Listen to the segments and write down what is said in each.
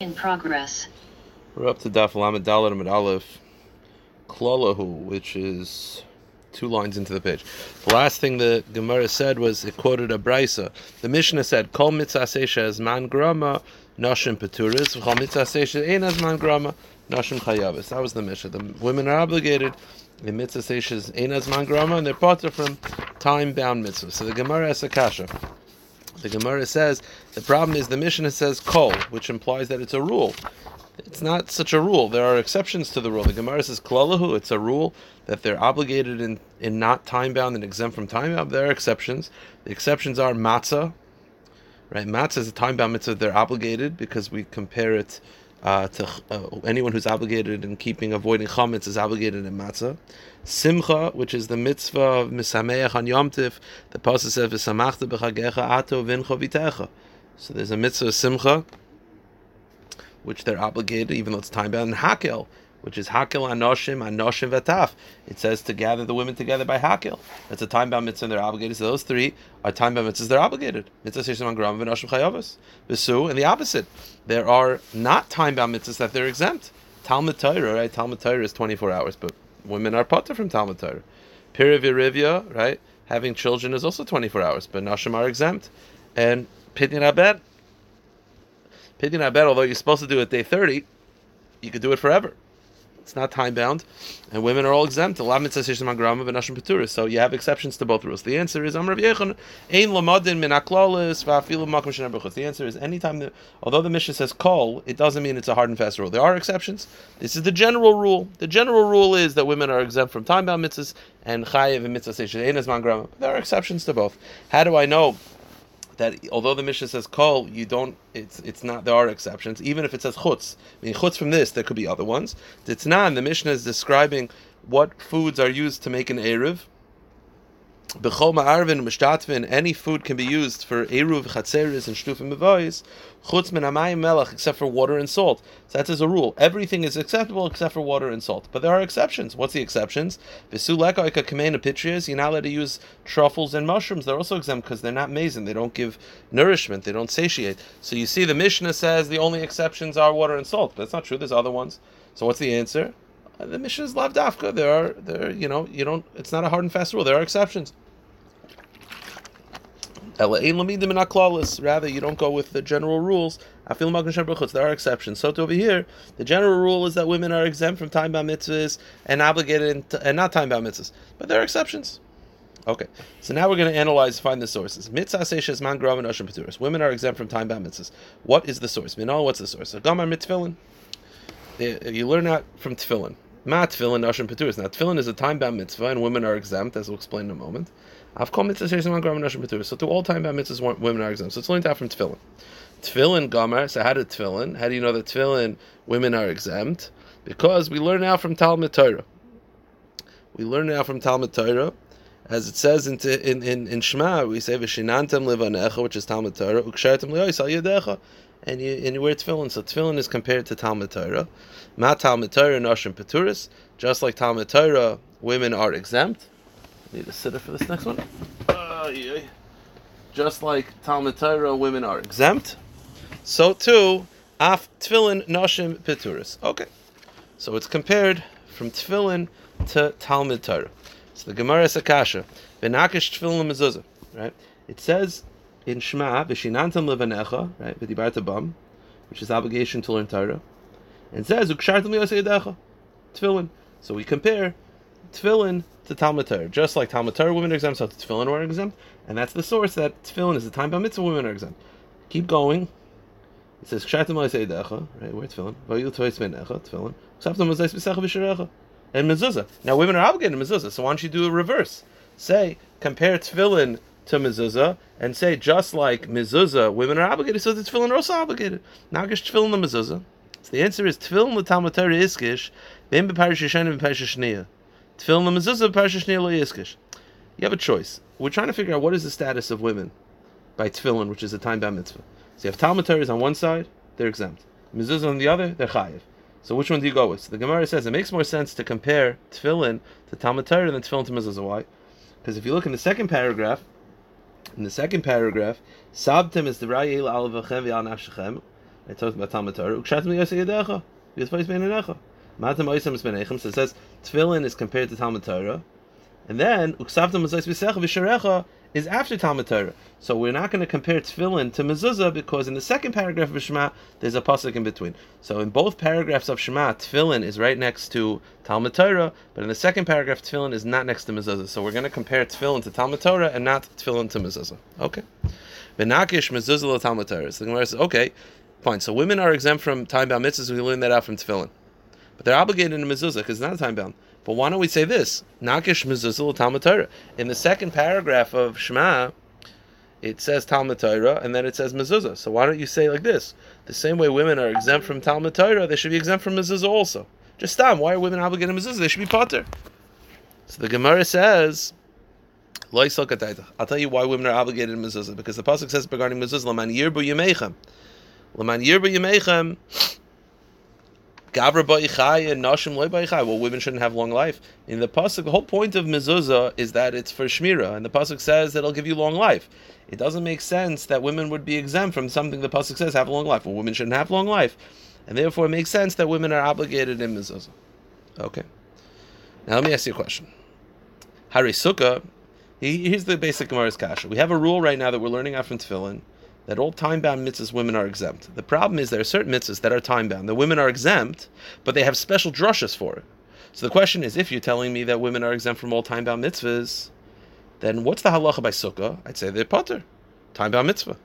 In progress. We're up to Daf Lamed Dalet Amid Aleph, Klolahu, which is two lines into the page. The last thing the Gemara said was it quoted a brisa. The Mishnah said, "Kol mitzvah seisha as man grama nashim peturis, v'chol mitzvah seisha ein as man grama nashim chayavis." That was the Mishnah. The women are obligated. Seisha is ein as man grama, and they're potter from time-bound mitzvah. So the Gemara has a kasha. The Gemara says the problem is the Mishnah says kol, which implies that it's a rule. It's not such a rule. There are exceptions to the rule. The Gemara says klalahu. It's a rule that they're obligated in, in not time bound and exempt from time bound. There are exceptions. The exceptions are matzah. Right, matzah is a time bound mitzvah. They're obligated because we compare it uh, to uh, anyone who's obligated in keeping avoiding chametz is obligated in matzah. Simcha, which is the mitzvah of misameach on Yom the pasuk says v'samachta b'chagecha ato v'incho v'techa. So there's a mitzvah of simcha, which they're obligated, even though it's time bound. And hakel, which is hakel anoshim anoshim vataf. It says to gather the women together by hakel. That's a time bound mitzvah, and they're obligated. So those three are time bound mitzvahs. They're obligated. Mitzvah shesham gram v'noshim chayavas. V'su, and the opposite. There are not time bound mitzvahs that they're exempt. Talmud Torah, right? Talmud Torah is 24 hours, but women are potter from Talmud Torah. Pirivirivya, right? Having children is also 24 hours, but nashim are exempt. And pidyon abed, pidyon abed, although you're supposed to do it day 30, you could do it forever. It's not time bound, and women are all exempt. So you have exceptions to both rules. The answer is Amr The answer is anytime, the, although the Mishnah says kol, it doesn't mean it's a hard and fast rule. There are exceptions. This is the general rule. The general rule is that women are exempt from time bound mitzvahs and chayiv and mitzvahs. There are exceptions to both. How do I know that although the Mishnah says kol, you don't. It's it's not. There are exceptions. Even if it says chutz, I mean chutz from this, there could be other ones. It's not. The Mishnah is describing what foods are used to make an eruv. B'chol ma'arvin mishtatvin, any food can be used for eruv, chatzeris, and shtufim mevois, chutz min amayim melech, except for water and salt. So that's as a rule. Everything is acceptable except for water and salt. But there are exceptions. What's the exceptions? V'sulekaika kamena pitrias, you're not allowed to use truffles and mushrooms. They're also exempt because they're not mason. They don't give nourishment. They don't satiate. So you see the Mishnah says the only exceptions are water and salt. But that's not true. There's other ones. So what's the answer? Uh, the Mishnah is lavdafka. There are there you know you don't. It's not a hard and fast rule. There are exceptions. Rather, you don't go with the general rules. There are exceptions. So to over here, the general rule is that women are exempt from time bound mitzvahs and obligated and not time bound mitzvahs. But there are exceptions. Okay, so now we're going to analyze, find the sources. Women are exempt from time bound mitzvahs. What is the source? Minal, what's the source? Mitzvillin. Eh, you learn that from tefillin. Ma tefillin nashim peturis. Now tefillin is a time bound mitzvah, and women are exempt, as we'll explain in a moment. I've called mitzvahs and peturis. So to all time bound mitzvahs, women are exempt. So it's learned out from tefillin. Tefillin gamar. So how did tefillin? How do you know that tefillin women are exempt? Because we learn now from Talmud Torah. We learn now from Talmud Torah as it says in in in, in Shema, we say v'shinantam livanecha, which is Talmud Torah, ukshartam liyois al yadecha, and you and you wear tefillin. So tefillin is compared to Talmud Torah. Ma Talmud Torah nashim peturis, just like Talmud Torah, women are exempt. Need a sitter for this next one. Uh, yeah. Just like Talmud Torah, women are exempt. So too, af tefillin nashim peturis. Okay, so it's compared from tefillin to Talmud Torah. So the Gemara is a kasha. Tefillin mezuzah. Right? It says in Shema, v'shinantam levanecha, right? V'dibarta bam, which is obligation to learn Torah. And says, ukshartam liyoseyedecha, tefillin. So we compare tefillin to Talmud Torah. Just like Talmud Torah women are exempt, so tefillin are exempt. And that's the source that tefillin is the time by mitzvah women are exempt. Keep going. It says, kshartam liyoseyedecha, right? Where tefillin? V'yil tois menecha, tefillin. Ksaftam mozais b'secha v'shirecha and mezuzah. Now women are obligated to mezuzah, so why don't you do a reverse? Say compare tefillin to mezuzah and say just like mezuzah, women are obligated, so the tefillin are also obligated. Nagish tefillin the mezuzah. So the answer is tefillin the Talmud Torah iskish, then b'parish yishanim b'parish shniya. Tefillin the mezuzah b'parish shniya lo iskish. You have a choice. We're trying to figure out what is the status of women by tefillin, which is a time bound mitzvah. So you have Talmud Torah on one side, they're exempt. Mezuzah on the other, they're chayiv. So which one do you go with? So the Gemara says it makes more sense to compare tefillin to Talmud Torah than tefillin to mezuzah. Why? Because if you look in the second paragraph, in the second paragraph, Sabtim is the Rayel al v'chem v'al nafshechem, It talks about Talmud Torah. Ukshat mi yosei yadecha. Yosfais bein anecha. Matam oisam is benechem. So it says tefillin is compared to Talmud Torah. And then uksavtam mazais v'secha v'sharecha is after Talmud Torah. So we're not going to compare tefillin to mezuzah because in the second paragraph of Shema there's a pasuk in between. So in both paragraphs of Shema, tefillin is right next to Talmud Torah, but in the second paragraph, tefillin is not next to mezuzah. So we're going to compare tefillin to Talmud Torah and not tefillin to mezuzah. Okay. Benakish mezuzah Talmud Torah. So the Gemara says, okay, fine. So women are exempt from time bound mitzvahs. We learn that out from tefillin, but they're obligated in mezuzah because it's not a time bound. But why don't we say this? Nakish mezuzah Talmud Torah. In the second paragraph of Shema, it says Talmud Torah and then it says mezuzah. So why don't you say like this? The same way women are exempt from Talmud Torah, they should be exempt from mezuzah also. Just stop. Why are women obligated to mezuzah? They should be potter. So the Gemara says. I'll tell you why women are obligated in mezuzah because the pasuk says regarding mezuzah, "Laman yirbu yemechem, laman yirbu yemechem." Gavra ba'ichai and nashim loy. Well, women shouldn't have long life. In the pasuk, the whole point of mezuzah is that it's for shmira, and the pasuk says that it'll give you long life. It doesn't make sense that women would be exempt from something the pasuk says have a long life. Well, women shouldn't have long life, and therefore it makes sense that women are obligated in mezuzah. Okay. Now let me ask you a question. Hari sukkah. Here's the basic Gemara's kasha. We have a rule right now that we're learning out from Tefillin that all time-bound mitzvahs women are exempt. The problem is there are certain mitzvahs that are time-bound. The women are exempt, but they have special drushes for it. So the question is, if you're telling me that women are exempt from all time-bound mitzvahs, then what's the halacha by sukkah? I'd say they're potter, time-bound mitzvah.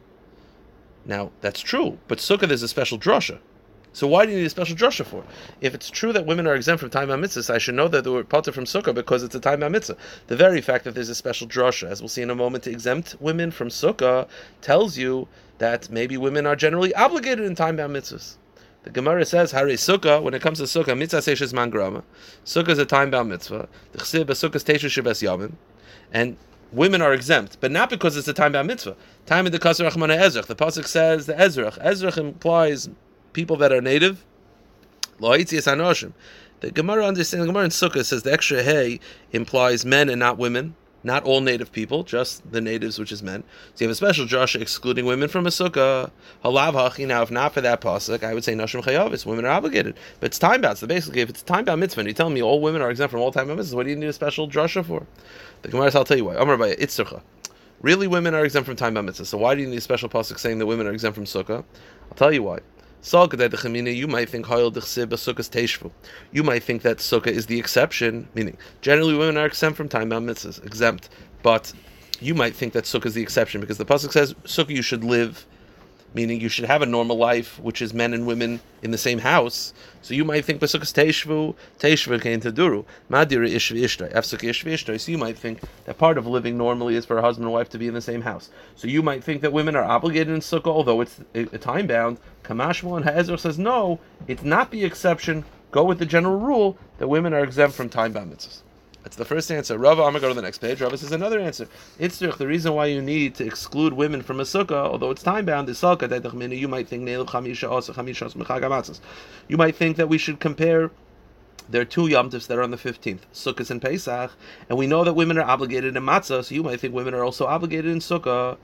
Now that's true, but sukkah there's a special drusha. So why do you need a special drasha for? If it's true that women are exempt from time bound mitzvahs, I should know that they were potter from sukkah because it's a time bound mitzvah. The very fact that there's a special drasha, as we'll see in a moment, to exempt women from sukkah tells you that maybe women are generally obligated in time bound mitzvahs. The Gemara says, "Hari sukkah." When it comes to sukkah, mitzvah seishes man grama. Sukkah is a time-bound mitzvah. The chsib sukkah is teishu shebes yamim, and women are exempt, but not because it's a time-bound mitzvah. Time in the kasar achmana ezrach. The pasuk says the ezrach. Ezrach implies people that are native. The Gemara understands the Gemara in Sukkah says the extra hay implies men and not women, not all native people, just the natives, which is men. So you have a special drasha excluding women from a sukkah. Now, if not for that pasuk, I would say nashim chayavis. Women are obligated, but it's time bound. So basically, if it's time bound mitzvah, you tell me all women are exempt from all time bound mitzvahs, what do you need a special drasha for? The Gemara says, I'll tell you why. Amar itzurcha. Really, women are exempt from time bound mitzvahs. So why do you need a special pasuk saying that women are exempt from sukkah? I'll tell you why. You might think You might think that sukkah is the exception, meaning generally women are exempt from time bound mitzvahs, exempt. But you might think that sukkah is the exception because the pasuk says sukkah you should live meaning you should have a normal life, which is men and women in the same house. So you might think Besukas Teishvu, Teishvu came to Duru, Madira Ishvi Ishtai, Efsuka Ishvi. So you might think that part of living normally is for a husband and wife to be in the same house. So you might think that women are obligated in Sukkah, although it's uh, a time bound. Kamashmo and Ha'ezer says no, it's not the exception. Go with the general rule that women are exempt from time bound mitzvahs. That's the first answer. Rava, I'm going to go to the next page. Rava says another answer. Itzrich, the reason why you need to exclude women from a sukkah, although it's time bound, is salka You might think You might think that we should compare. There are two yomtivs that are on the 15th, Sukkot and Pesach, and we know that women are obligated in matzah, so you might think women are also obligated in sukkah.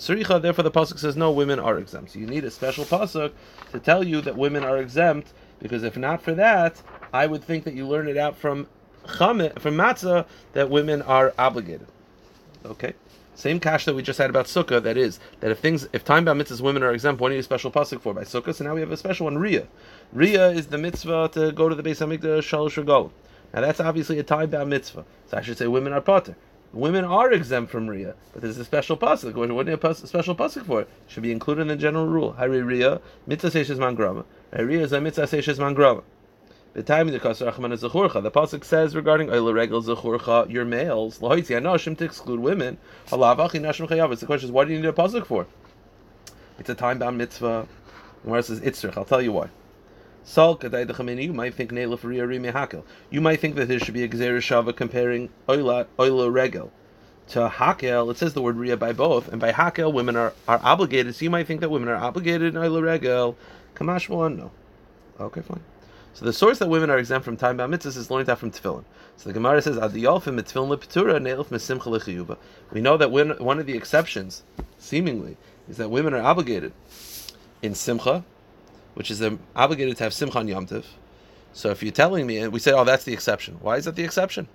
Suricha, therefore the pasuk says no, women are exempt. So you need a special pasuk to tell you that women are exempt because if not for that, I would think that you learn it out from chamit, from matzah that women are obligated. Okay. Same cash that we just had about sukkah. That is that if things, if time bound mitzvahs, women are exempt. What do you special pasuk for by sukkah? So now we have a special one. Riyah. Riyah is the mitzvah to go to the Beis Hamikdash shalosh regalim. Now that's obviously a time bound mitzvah. So I should say women are potter. Women are exempt from Riyah, but there's a special pasuk. What need a special pasuk for? It should be included in the general rule. Hari Riyah, mitzvah seishes man grama. Riyah is a mitzvah seishes man grama. The time in the kasar achman is. The pasuk says regarding oila regel zechurcha, your males lahoitzi anoshim to exclude women. Halavachi nashim chayav. The question is, why do you need a pasuk for? It's a time bound mitzvah. Where it says itzrich, I'll tell you why. You might think. You might think that there should be a Shava comparing Oila, Oila Regel to Hakel. It says the word Ria by both, and by Hakel, women are, are obligated. So you might think that women are obligated in Oila Regel. Kamash one, no. Okay, fine. So the source that women are exempt from time by mitzvahs is learned out from tefillin. So the Gemara says, "Adiyolfim tefillin lepetura neilf mesimcha lechiyuba." We know that when, one of the exceptions, seemingly, is that women are obligated in simcha, which is obligated to have simcha on Yom Tiv. So if you're telling me, and we say, "Oh, that's the exception," why is that the exception?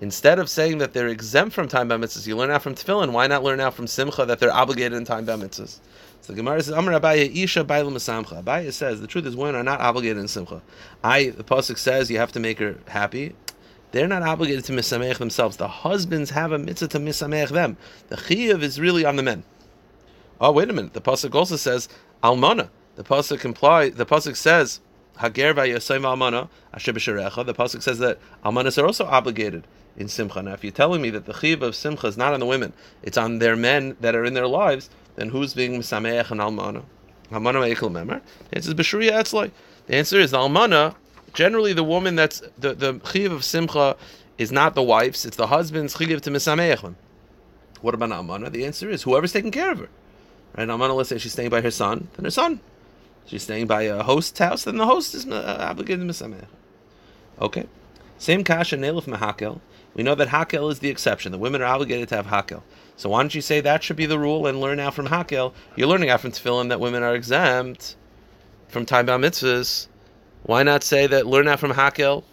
Instead of saying that they're exempt from time by you learn out from tefillin. Why not learn out from simcha that they're obligated in time by? So the Gemara says, "Amar Abaye Isha Bailam Samcha." Abaye says the truth is women are not obligated in simcha. I the pasuk says you have to make her happy. They're not obligated to misameach themselves. The husbands have a mitzvah to misameach them. The chiyuv is really on the men. Oh wait a minute. The pasuk also says almana. The pasuk imply. The pasuk says. Hager almana. The pasuk says that almanas are also obligated in Simcha. Now, if you're telling me that the chiv of Simcha is not on the women, it's on their men that are in their lives, then who's being Misameach and Almana? Almana Meikal Memar? The answer is B'shuria Etzloi. The answer is the Almana, generally the woman that's, the, the chiv of Simcha is not the wife's, it's the husband's chiv to Misameach What about Almana? The answer is whoever's taking care of her. Right? Almana, let's say she's staying by her son, then her son. She's staying by a host's house, then the host is uh, obligated to Misameach. Okay. Same kasha nail of Mehakel. We know that Hakel is the exception. The women are obligated to have Hakel. So why don't you say that should be the rule and learn out from Hakel? You're learning out from Tefillin that women are exempt from time bound mitzvahs. Why not say that learn out from Hakel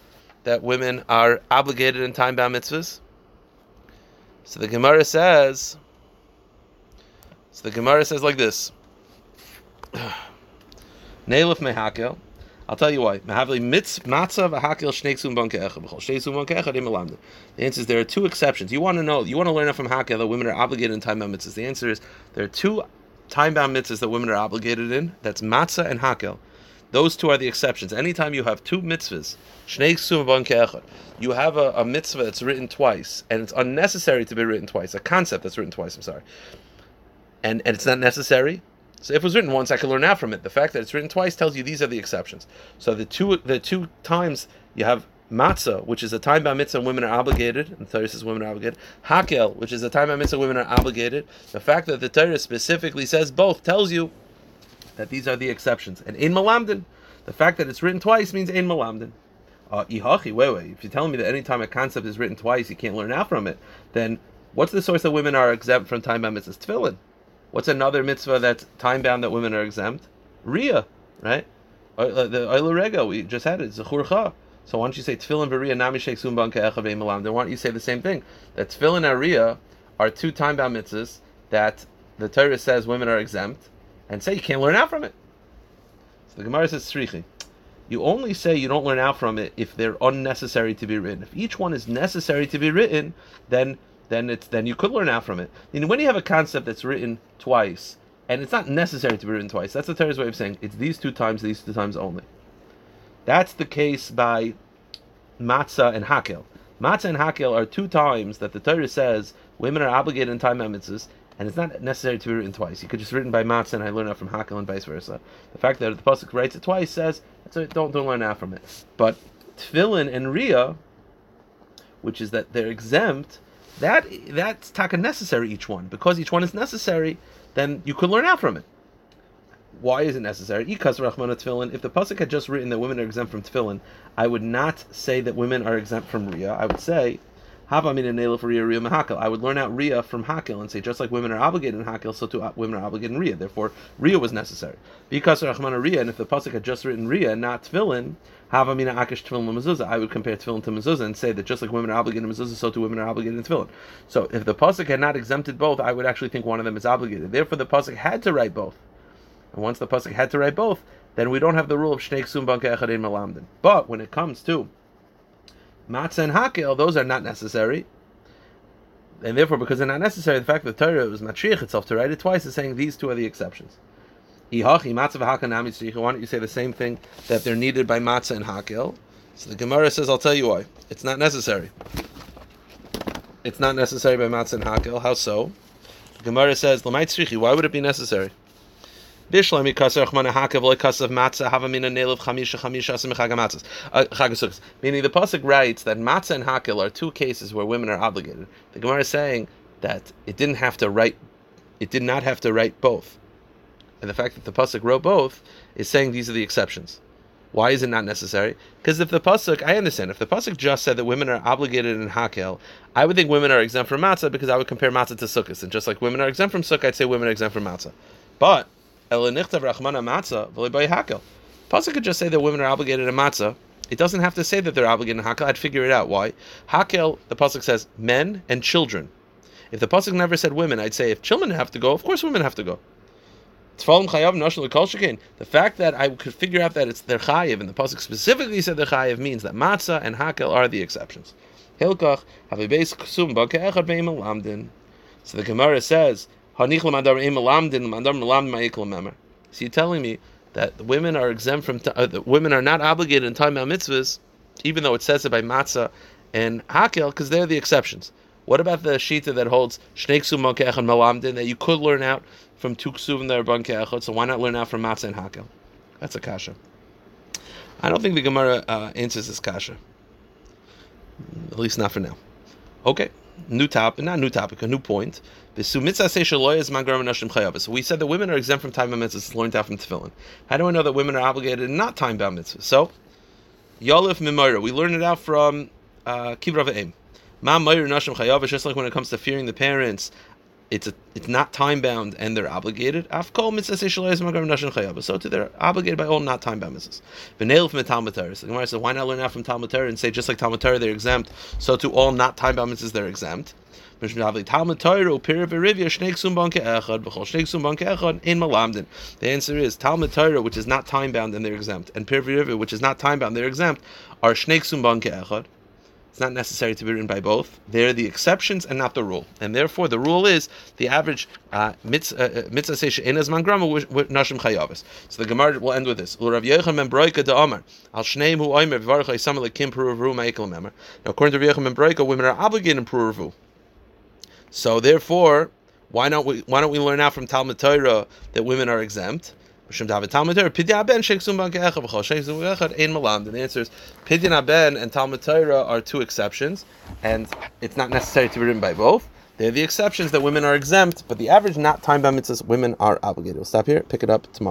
that women are obligated in time bound mitzvahs? So the Gemara says. So the Gemara says like this. Neilif mehakel. I'll tell you why. The answer is there are two exceptions. You want to know, you want to learn it from Hakel that women are obligated in time bound mitzvahs. The answer is there are two time bound mitzvahs that women are obligated in. That's matzah and Hakel. Those two are the exceptions. Anytime you have two mitzvahs, you have a, a mitzvah that's written twice, and it's unnecessary to be written twice, a concept that's written twice, I'm sorry. And, and it's not necessary, so if it was written once, I could learn out from it. The fact that it's written twice tells you these are the exceptions. So the two the two times you have matzah, which is a time by mitzvah women are obligated, and the Torah says women are obligated. Hakel, which is a time by mitzvah women are obligated. The fact that the Torah specifically says both tells you that these are the exceptions. And in malamdin, the fact that it's written twice means in malamdin. Uh. If you're telling me that any time a concept is written twice, you can't learn out from it, then what's the source that women are exempt from time by mitzvahs? Tefillin. What's another mitzvah that's time bound that women are exempt? Ria, right? Uh, the Oila Rega, we just had it, Zechurcha. So why don't you say Tefillin Beria Nami Sheikh Sumban Ke'echav Malam? Then why don't you say the same thing? That Tefillin and Ria are two time bound mitzvahs that the Torah says women are exempt, and say you can't learn out from it. So the Gemara says Srichi. You only say you don't learn out from it if they're unnecessary to be written. If each one is necessary to be written, then then it's then you could learn out from it. And when you have a concept that's written twice, and it's not necessary to be written twice, that's the Torah's way of saying it's these two times, these two times only. That's the case by matzah and hakel. Matzah and hakel are two times that the Torah says women are obligated in time mitzvahs, and it's not necessary to be written twice. You could just written by matzah, and I learn out from hakel, and vice versa. The fact that the pasuk writes it twice says don't don't learn out from it. But tefillin and riyah, which is that they're exempt, that that's taka necessary each one because each one is necessary. Then you could learn out from it. Why is it necessary? If the pasuk had just written that women are exempt from tefillin, I would not say that women are exempt from riyah. I would say Hava for mahakel. I would learn out Ria from hakel and say just like women are obligated in hakel, so too uh, women are obligated in Ria. Therefore, Ria was necessary because Rahman Ria, And if the pasuk had just written Ria, not tefillin, Hava mina akish tefillin mezuzah. I would compare tefillin to mezuzah and say that just like women are obligated in mezuzah, so too women are obligated in tefillin. So if the pasuk had not exempted both, I would actually think one of them is obligated. Therefore, the pasuk had to write both. And once the pasuk had to write both, then we don't have the rule of shnei ksum echadin malamdin. But when it comes to matzah and hakel, those are not necessary. And therefore, because they're not necessary, the fact that the Torah was matriach itself to write it twice is saying these two are the exceptions. Why don't you say the same thing that they're needed by matzah and hakel? So the Gemara says, I'll tell you why. It's not necessary. It's not necessary by matzah and hakel. How so? The Gemara says, why would it be necessary? Uh, meaning the pasuk writes that matzah and hakel are two cases where women are obligated. The Gemara is saying that it didn't have to write, it did not have to write both, and the fact that the pasuk wrote both is saying these are the exceptions. Why is it not necessary? Because if the pasuk, I understand, if the pasuk just said that women are obligated in hakel, I would think women are exempt from matzah because I would compare matzah to sukkahs, and just like women are exempt from sukkah, I'd say women are exempt from matzah. But Pasuk could just say that women are obligated in matzah. It doesn't have to say that they're obligated in hakel. I'd figure it out. Why? Hakel, the pasuk says men and children. If the pasuk never said women, I'd say if children have to go, of course women have to go. The fact that I could figure out that it's their chayiv, and the pasuk specifically said their chayiv means that matzah and hakel are the exceptions. So the Gemara says, So you're telling me that women are exempt from uh, the women are not obligated in time mitzvahs, even though it says it by matzah and hakel, because they're the exceptions. What about the shita that holds shnei ksum and malamdin that you could learn out from two ksuvim that are banke So why not learn out from matzah and hakel? That's a kasha. I don't think the Gemara uh, answers this kasha. At least not for now. Okay, new topic, not new topic, a new point. So we said that women are exempt from time bound mitzvahs, learned out from tefillin. How do I know that women are obligated and not time bound mitzvahs? So, Yolif Mimara, we learn it out from uh. Ma Mayr Nashim Chayav, just like when it comes to fearing the parents, it's a, it's not time bound and they're obligated. So too, they're obligated by all not time bound mitzvahs. V'neil from Talmud Torah. The Gemara says, why not learn out from Talmud Torah and say just like Talmud Torah they're exempt, so to all not time bound mitzvahs they're exempt. The answer is Talmud Torah, which is not time bound and they're exempt, and Pirvi which is not time bound, they're exempt, are Shnei Ksum Banke Echad. It's not necessary to be written by both. They're the exceptions and not the rule. And therefore, the rule is the average uh, mitzvah seisha as mangrama with nashim chayavis. So the Gemara will end with this. Now, according to Rav ben Broika, women are obligated in pruvavu. So therefore, why don't we, why don't we learn out from Talmud Torah that women are exempt? And the answer is Pidyon Ben and Talmud Torah are two exceptions, and it's not necessary to be written by both. They're the exceptions that women are exempt, but the average not time by mitzvahs, women are obligated. We'll stop here, pick it up tomorrow.